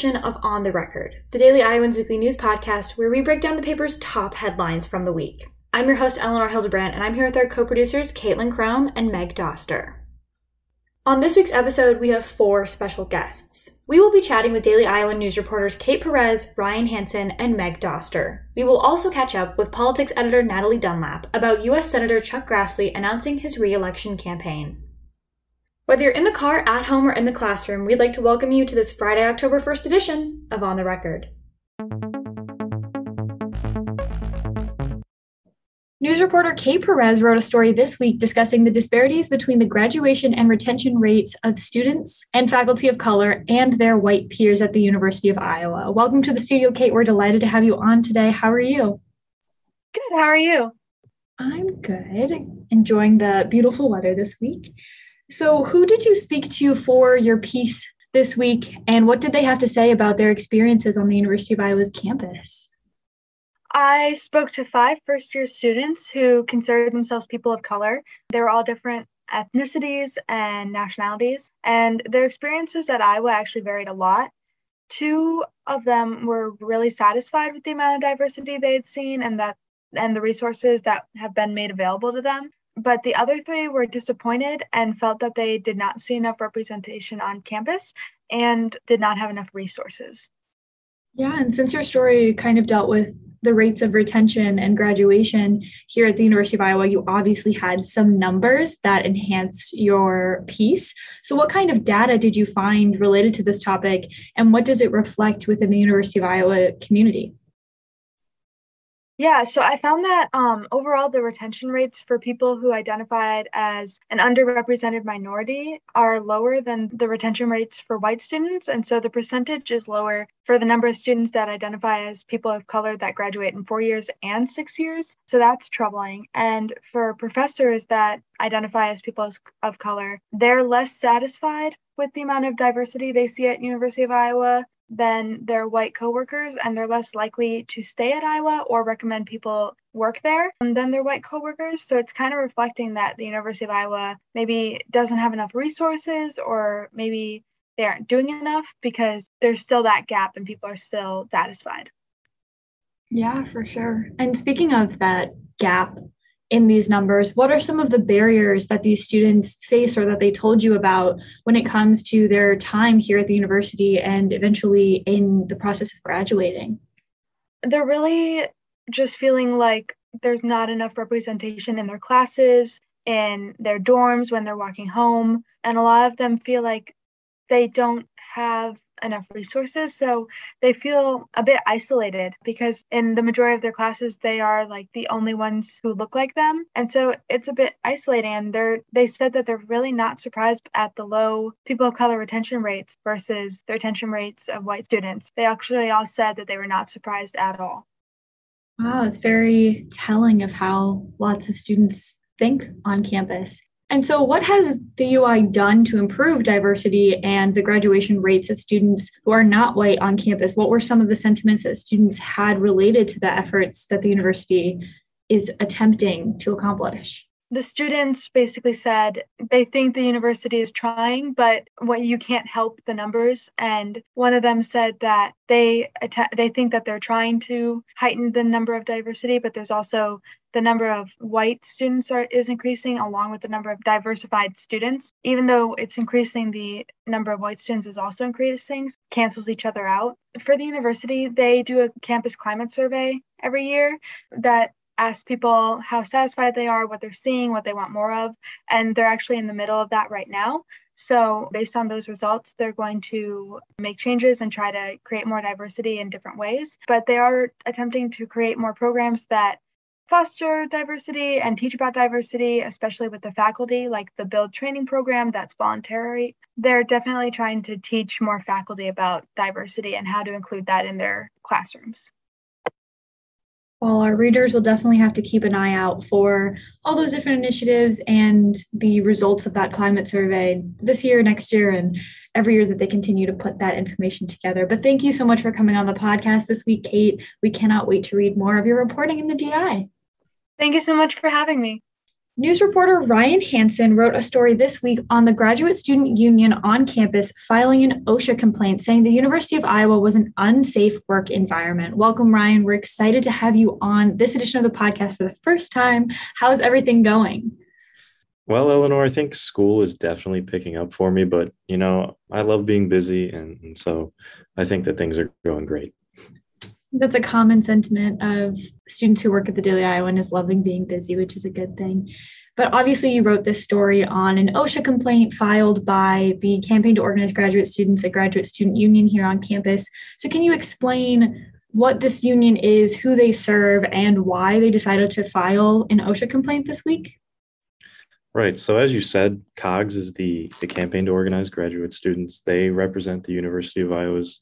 edition of On the Record, the Daily Iowans Weekly News podcast where we break down the paper's top headlines from the week. I'm your host, Eleanor Hildebrandt, and I'm here with our co producers, Caitlin Crome and Meg Doster. On this week's episode, we have four special guests. We will be chatting with Daily Iowan news reporters Kate Perez, Ryan Hansen, and Meg Doster. We will also catch up with politics editor Natalie Dunlap about U.S. Senator Chuck Grassley announcing his re election campaign. Whether you're in the car, at home, or in the classroom, we'd like to welcome you to this Friday, October 1st edition of On the Record. News reporter Kate Perez wrote a story this week discussing the disparities between the graduation and retention rates of students and faculty of color and their white peers at the University of Iowa. Welcome to the studio, Kate. We're delighted to have you on today. How are you? Good. How are you? I'm good. Enjoying the beautiful weather this week. So, who did you speak to for your piece this week, and what did they have to say about their experiences on the University of Iowa's campus? I spoke to five first year students who considered themselves people of color. They were all different ethnicities and nationalities, and their experiences at Iowa actually varied a lot. Two of them were really satisfied with the amount of diversity they had seen and that and the resources that have been made available to them but the other three were disappointed and felt that they did not see enough representation on campus and did not have enough resources. Yeah, and since your story kind of dealt with the rates of retention and graduation here at the University of Iowa, you obviously had some numbers that enhanced your piece. So, what kind of data did you find related to this topic, and what does it reflect within the University of Iowa community? Yeah, so I found that um, overall the retention rates for people who identified as an underrepresented minority are lower than the retention rates for white students. And so the percentage is lower for the number of students that identify as people of color that graduate in four years and six years. So that's troubling. And for professors that identify as people of color, they're less satisfied with the amount of diversity they see at University of Iowa than their white coworkers and they're less likely to stay at Iowa or recommend people work there um, than their white coworkers. So it's kind of reflecting that the University of Iowa maybe doesn't have enough resources or maybe they aren't doing enough because there's still that gap and people are still satisfied. Yeah, for sure. And speaking of that gap, in these numbers, what are some of the barriers that these students face or that they told you about when it comes to their time here at the university and eventually in the process of graduating? They're really just feeling like there's not enough representation in their classes, in their dorms when they're walking home. And a lot of them feel like they don't have enough resources. So they feel a bit isolated because in the majority of their classes, they are like the only ones who look like them. And so it's a bit isolating. And they're, they said that they're really not surprised at the low people of color retention rates versus the retention rates of white students. They actually all said that they were not surprised at all. Wow, it's very telling of how lots of students think on campus. And so, what has the UI done to improve diversity and the graduation rates of students who are not white on campus? What were some of the sentiments that students had related to the efforts that the university is attempting to accomplish? The students basically said they think the university is trying, but what you can't help the numbers. And one of them said that they att- they think that they're trying to heighten the number of diversity, but there's also the number of white students are is increasing along with the number of diversified students. Even though it's increasing, the number of white students is also increasing, cancels each other out. For the university, they do a campus climate survey every year that ask people how satisfied they are, what they're seeing, what they want more of. And they're actually in the middle of that right now. So, based on those results, they're going to make changes and try to create more diversity in different ways. But they are attempting to create more programs that foster diversity and teach about diversity, especially with the faculty, like the Build training program that's voluntary. They're definitely trying to teach more faculty about diversity and how to include that in their classrooms. Well, our readers will definitely have to keep an eye out for all those different initiatives and the results of that climate survey this year, next year, and every year that they continue to put that information together. But thank you so much for coming on the podcast this week, Kate. We cannot wait to read more of your reporting in the DI. Thank you so much for having me. News reporter Ryan Hansen wrote a story this week on the Graduate Student Union on campus filing an OSHA complaint saying the University of Iowa was an unsafe work environment. Welcome, Ryan. We're excited to have you on this edition of the podcast for the first time. How's everything going? Well, Eleanor, I think school is definitely picking up for me, but you know, I love being busy, and, and so I think that things are going great. That's a common sentiment of students who work at the Daily Iowan is loving being busy, which is a good thing. But obviously, you wrote this story on an OSHA complaint filed by the Campaign to Organize Graduate Students, a graduate student union here on campus. So, can you explain what this union is, who they serve, and why they decided to file an OSHA complaint this week? Right. So as you said, COGS is the, the campaign to organize graduate students. They represent the University of Iowa's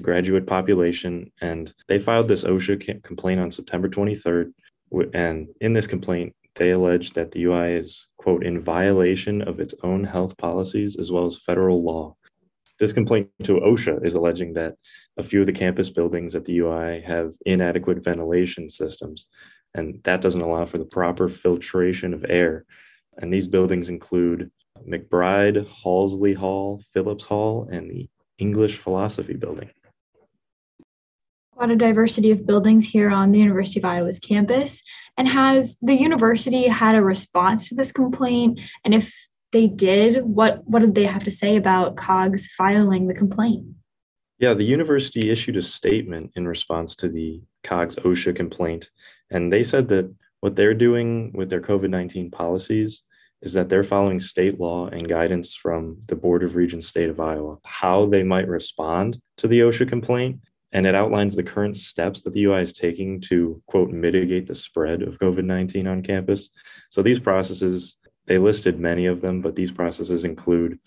graduate population, and they filed this OSHA complaint on September 23rd. And in this complaint, they allege that the UI is, quote, in violation of its own health policies as well as federal law. This complaint to OSHA is alleging that a few of the campus buildings at the UI have inadequate ventilation systems, and that doesn't allow for the proper filtration of air. And these buildings include MacBride, Halsey Hall, Phillips Hall, and the English Philosophy Building quite a diversity of buildings here on the University of Iowa's campus. And has the university had a response to this complaint? And if they did, what, what did they have to say about COGS filing the complaint? Yeah, the university issued a statement in response to the COGS OSHA complaint. And they said that what they're doing with their COVID 19 policies is that they're following state law and guidance from the Board of Regents State of Iowa. How they might respond to the OSHA complaint and it outlines the current steps that the UI is taking to quote mitigate the spread of COVID-19 on campus. So these processes, they listed many of them, but these processes include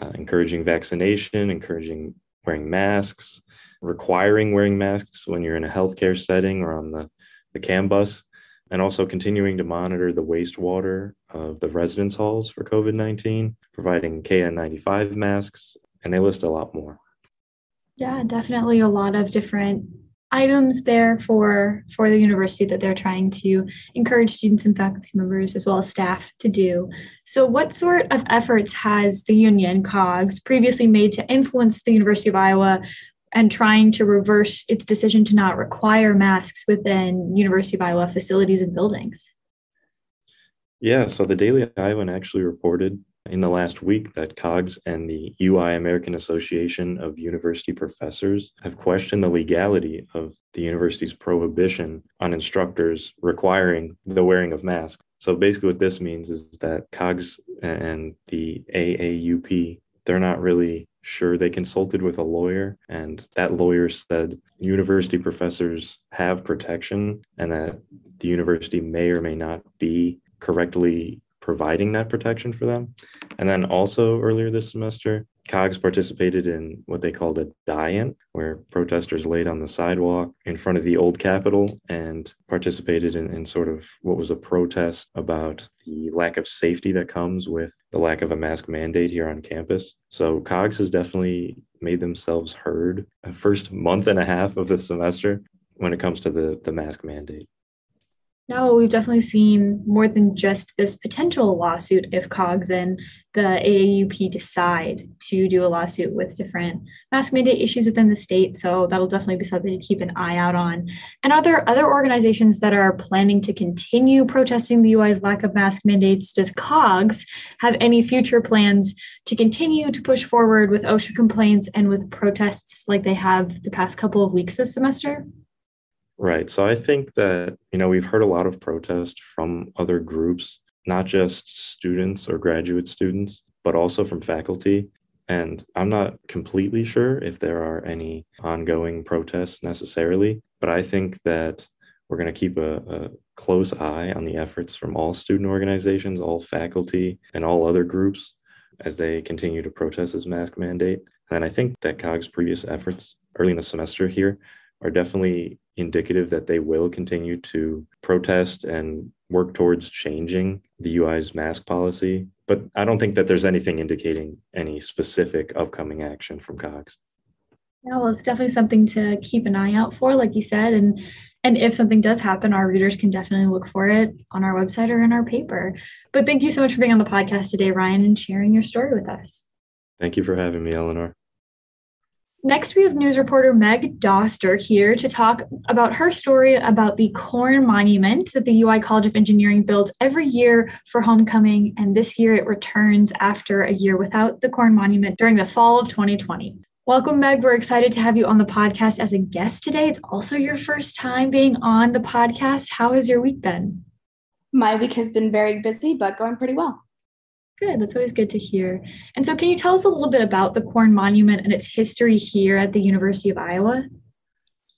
uh, encouraging vaccination, encouraging wearing masks, requiring wearing masks when you're in a healthcare setting or on the, the Cambus, and also continuing to monitor the wastewater of the residence halls for COVID 19, providing KN95 masks, and they list a lot more. Yeah, definitely a lot of different items there for for the university that they're trying to encourage students and faculty members as well as staff to do. So what sort of efforts has the union COGS previously made to influence the University of Iowa and trying to reverse its decision to not require masks within University of Iowa facilities and buildings? Yeah, so the Daily Iowan actually reported in the last week that COGS and the UI American Association of University Professors have questioned the legality of the university's prohibition on instructors requiring the wearing of masks. So basically, what this means is that COGS and the AAUP, they're not really sure they consulted with a lawyer, and that lawyer said university professors have protection and that the university may or may not be correctly providing that protection for them. And then also earlier this semester, COGS participated in what they called a die-in, where protesters laid on the sidewalk in front of the old Capitol and participated in, in sort of what was a protest about the lack of safety that comes with the lack of a mask mandate here on campus. So COGS has definitely made themselves heard the first month and a half of the semester when it comes to the, the mask mandate. No, we've definitely seen more than just this potential lawsuit if COGS and the AAUP decide to do a lawsuit with different mask mandate issues within the state. So that'll definitely be something to keep an eye out on. And are there other organizations that are planning to continue protesting the UI's lack of mask mandates? Does COGS have any future plans to continue to push forward with OSHA complaints and with protests like they have the past couple of weeks this semester? Right. So I think that, you know, we've heard a lot of protest from other groups, not just students or graduate students, but also from faculty. And I'm not completely sure if there are any ongoing protests necessarily, but I think that we're going to keep a, a, close eye on the efforts from all student organizations, all faculty, and all other groups as they continue to protest this mask mandate. And I think that COG's previous efforts early in the semester here are definitely indicative that they will continue to protest and work towards changing the UI's mask policy. But I don't think that there's anything indicating any specific upcoming action from COGS. Yeah, well, it's definitely something to keep an eye out for, like you said, and and if something does happen, our readers can definitely look for it on our website or in our paper. But thank you so much for being on the podcast today, Ryan, and sharing your story with us. Thank you for having me, Eleanor. Next, we have news reporter Meg Doster here to talk about her story about the corn monument that the UI College of Engineering builds every year for homecoming. And this year it returns after a year without the corn monument during the fall of 2020. Welcome, Meg. We're excited to have you on the podcast as a guest today. It's also your first time being on the podcast. How has your week been? My week has been very busy, but going pretty well. Good. That's always good to hear. And so, can you tell us a little bit about the Corn Monument and its history here at the University of Iowa?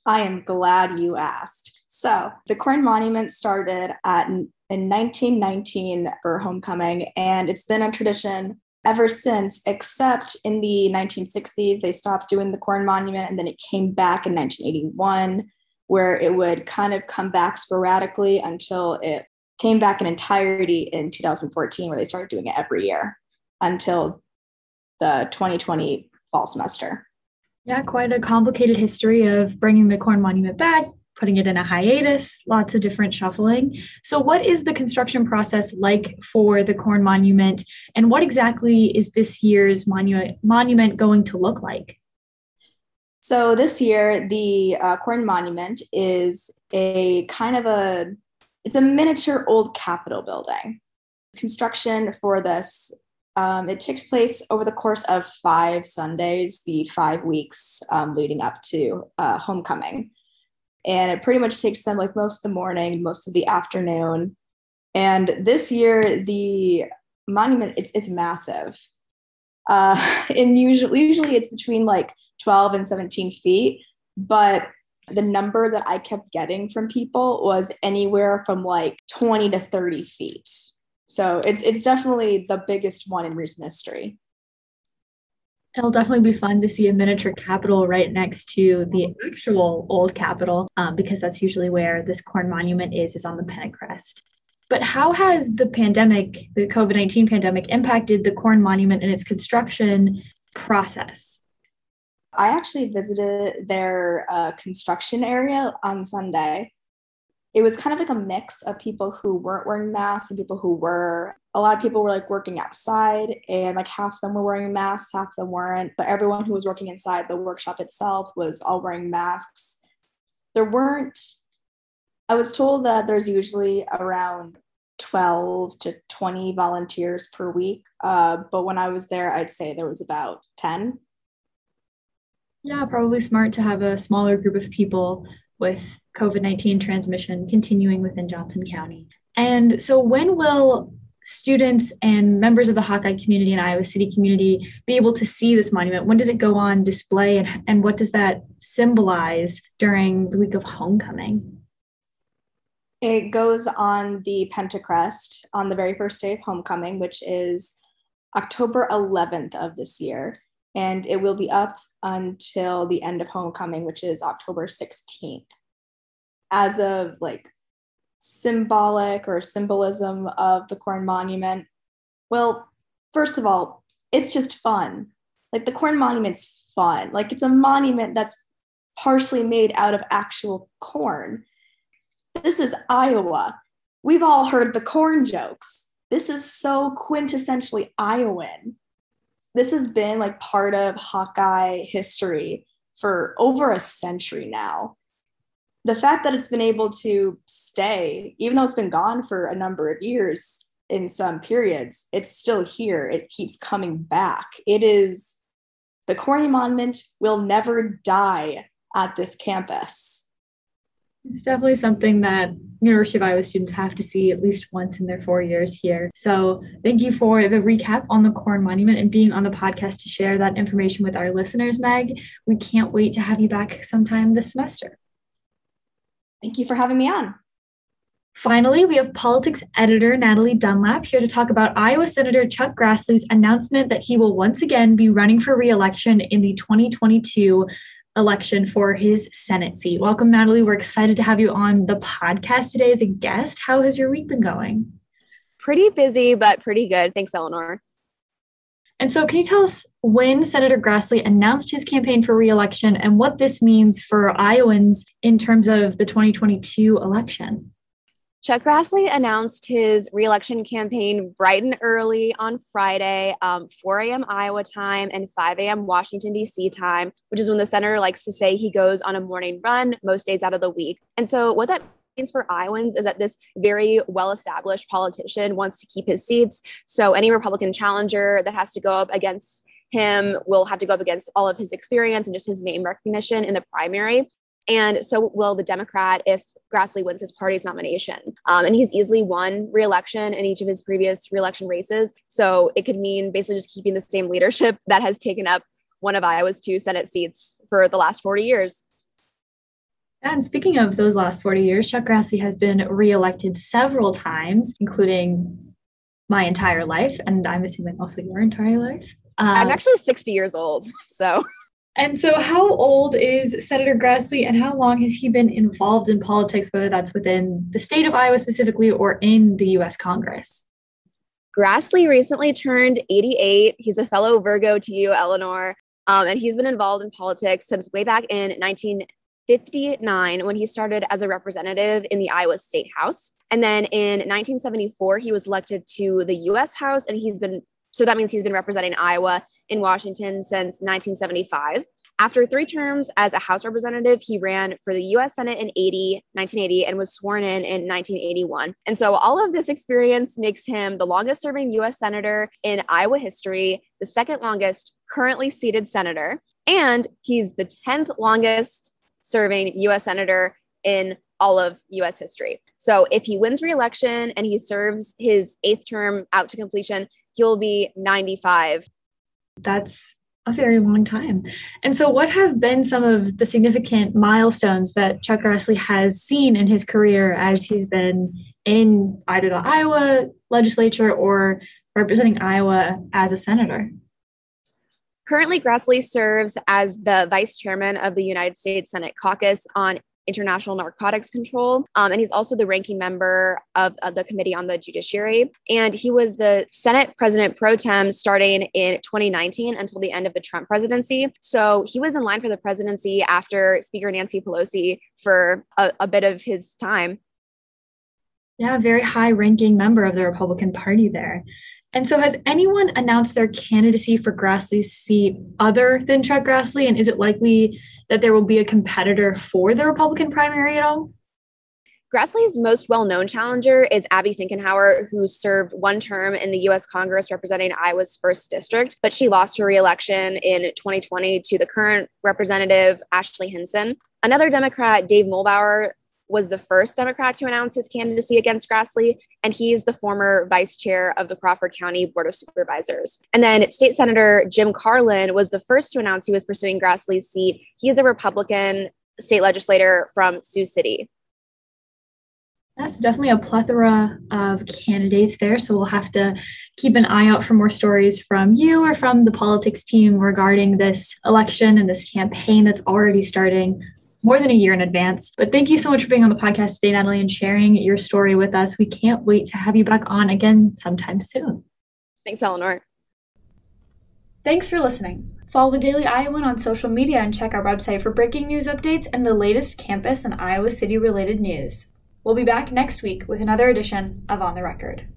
I am glad you asked. So, the Corn Monument started at in 1919 for homecoming, and it's been a tradition ever since, except in the 1960s, they stopped doing the Corn Monument, and then it came back in 1981, where it would kind of come back sporadically until it came back in entirety in 2014, where they started doing it every year until the 2020 fall semester. Yeah, quite a complicated history of bringing the corn monument back, putting it in a hiatus, lots of different shuffling. So, what is the construction process like for the corn monument, and what exactly is this year's monu- monument going to look like? So, this year, the uh, corn monument is a kind of a it's a miniature old Capitol building. Construction for this um, it takes place over the course of five Sundays, the five weeks um, leading up to uh, homecoming. And it pretty much takes them like most of the morning, most of the afternoon. And this year, the monument it's it's massive. Uh, and usually usually it's between like 12 and 17 feet, but the number that I kept getting from people was anywhere from like 20 to 30 feet. So it's it's definitely the biggest one in recent history. It'll definitely be fun to see a miniature Capitol right next to the actual old Capitol, um, because that's usually where this corn monument is, is on the Pentacrest But how has the pandemic, the COVID 19 pandemic, impacted the corn monument and its construction process? I actually visited their uh, construction area on Sunday. It was kind of like a mix of people who weren't wearing masks and people who were. A lot of people were like working outside, and like half of them were wearing masks, half of them weren't. But everyone who was working inside the workshop itself was all wearing masks. There weren't, I was told that there's usually around 12 to 20 volunteers per week. Uh, but when I was there, I'd say there was about 10 yeah, probably smart to have a smaller group of people with COVID 19 transmission continuing within Johnson County. And so, when will students and members of the Hawkeye community and Iowa City community be able to see this monument? When does it go on display, and, and what does that symbolize during the week of homecoming? It goes on the Pentacrest on the very first day of homecoming, which is October 11th of this year and it will be up until the end of homecoming which is october 16th as of like symbolic or symbolism of the corn monument well first of all it's just fun. Like the corn monument's fun. Like it's a monument that's partially made out of actual corn. This is iowa. We've all heard the corn jokes. This is so quintessentially iowan this has been like part of Hawkeye history for over a century now. The fact that it's been able to stay, even though it's been gone for a number of years in some periods, it's still here. It keeps coming back. It is the Corny Monument will never die at this campus. It's definitely something that University of Iowa students have to see at least once in their four years here. So thank you for the recap on the Corn Monument and being on the podcast to share that information with our listeners, Meg. We can't wait to have you back sometime this semester. Thank you for having me on. Finally, we have politics editor Natalie Dunlap here to talk about Iowa Senator Chuck Grassley's announcement that he will once again be running for reelection in the 2022 election for his Senate seat. Welcome, Natalie. We're excited to have you on the podcast today as a guest. How has your week been going? Pretty busy, but pretty good. Thanks, Eleanor. And so, can you tell us when Senator Grassley announced his campaign for reelection and what this means for Iowans in terms of the 2022 election? Chuck Grassley announced his reelection campaign bright and early on Friday, um, 4 a.m. Iowa time and 5 a.m. Washington, D.C. time, which is when the senator likes to say he goes on a morning run most days out of the week. And so, what that means for Iowans is that this very well established politician wants to keep his seats. So, any Republican challenger that has to go up against him will have to go up against all of his experience and just his name recognition in the primary. And so will the Democrat if Grassley wins his party's nomination. Um, and he's easily won reelection in each of his previous reelection races. So it could mean basically just keeping the same leadership that has taken up one of Iowa's two Senate seats for the last 40 years. And speaking of those last 40 years, Chuck Grassley has been reelected several times, including my entire life, and I'm assuming also your entire life. Um, I'm actually 60 years old, so. And so, how old is Senator Grassley, and how long has he been involved in politics, whether that's within the state of Iowa specifically or in the US Congress? Grassley recently turned 88. He's a fellow Virgo to you, Eleanor. Um, and he's been involved in politics since way back in 1959 when he started as a representative in the Iowa State House. And then in 1974, he was elected to the US House, and he's been so that means he's been representing Iowa in Washington since 1975. After three terms as a House representative, he ran for the US Senate in 80, 1980 and was sworn in in 1981. And so all of this experience makes him the longest serving US Senator in Iowa history, the second longest currently seated senator, and he's the 10th longest serving US Senator in all of US history. So if he wins re-election and he serves his eighth term out to completion, he'll be 95. That's a very long time. And so, what have been some of the significant milestones that Chuck Grassley has seen in his career as he's been in either the Iowa legislature or representing Iowa as a senator? Currently, Grassley serves as the vice chairman of the United States Senate Caucus on International Narcotics Control. Um, and he's also the ranking member of, of, the Committee on the Judiciary. And he was the Senate President pro tem starting in 2019 until the end of the Trump presidency. So he was in line for the presidency after Speaker Nancy Pelosi for a, a bit of his time. Yeah, very high ranking member of the Republican Party there. And so, has anyone announced their candidacy for Grassley's seat other than Chuck Grassley? And is it likely that there will be a competitor for the Republican primary at all? Grassley's most well known challenger is Abby Finkenauer, who served one term in the US Congress representing Iowa's first district, but she lost her reelection in 2020 to the current representative, Ashley Hinson. Another Democrat, Dave Muhlbauer, was the first Democrat to announce his candidacy against Grassley, and he's the former vice chair of the Crawford County Board of Supervisors. And then State Senator Jim Carlin was the first to announce he was pursuing Grassley's seat. He is a Republican state legislator from Sioux City. That's definitely a plethora of candidates there. So we'll have to keep an eye out for more stories from you or from the politics team regarding this election and this campaign that's already starting more than a year in advance. But thank you so much for being on the podcast today, Natalie, and sharing your story with us. We can't wait to have you back on again sometime soon. Thanks, Eleanor. Thanks for listening. Follow the Daily Iowan on social media and check our website for breaking news updates and the latest campus and Iowa City related news. We'll be back next week with another edition of On the Record.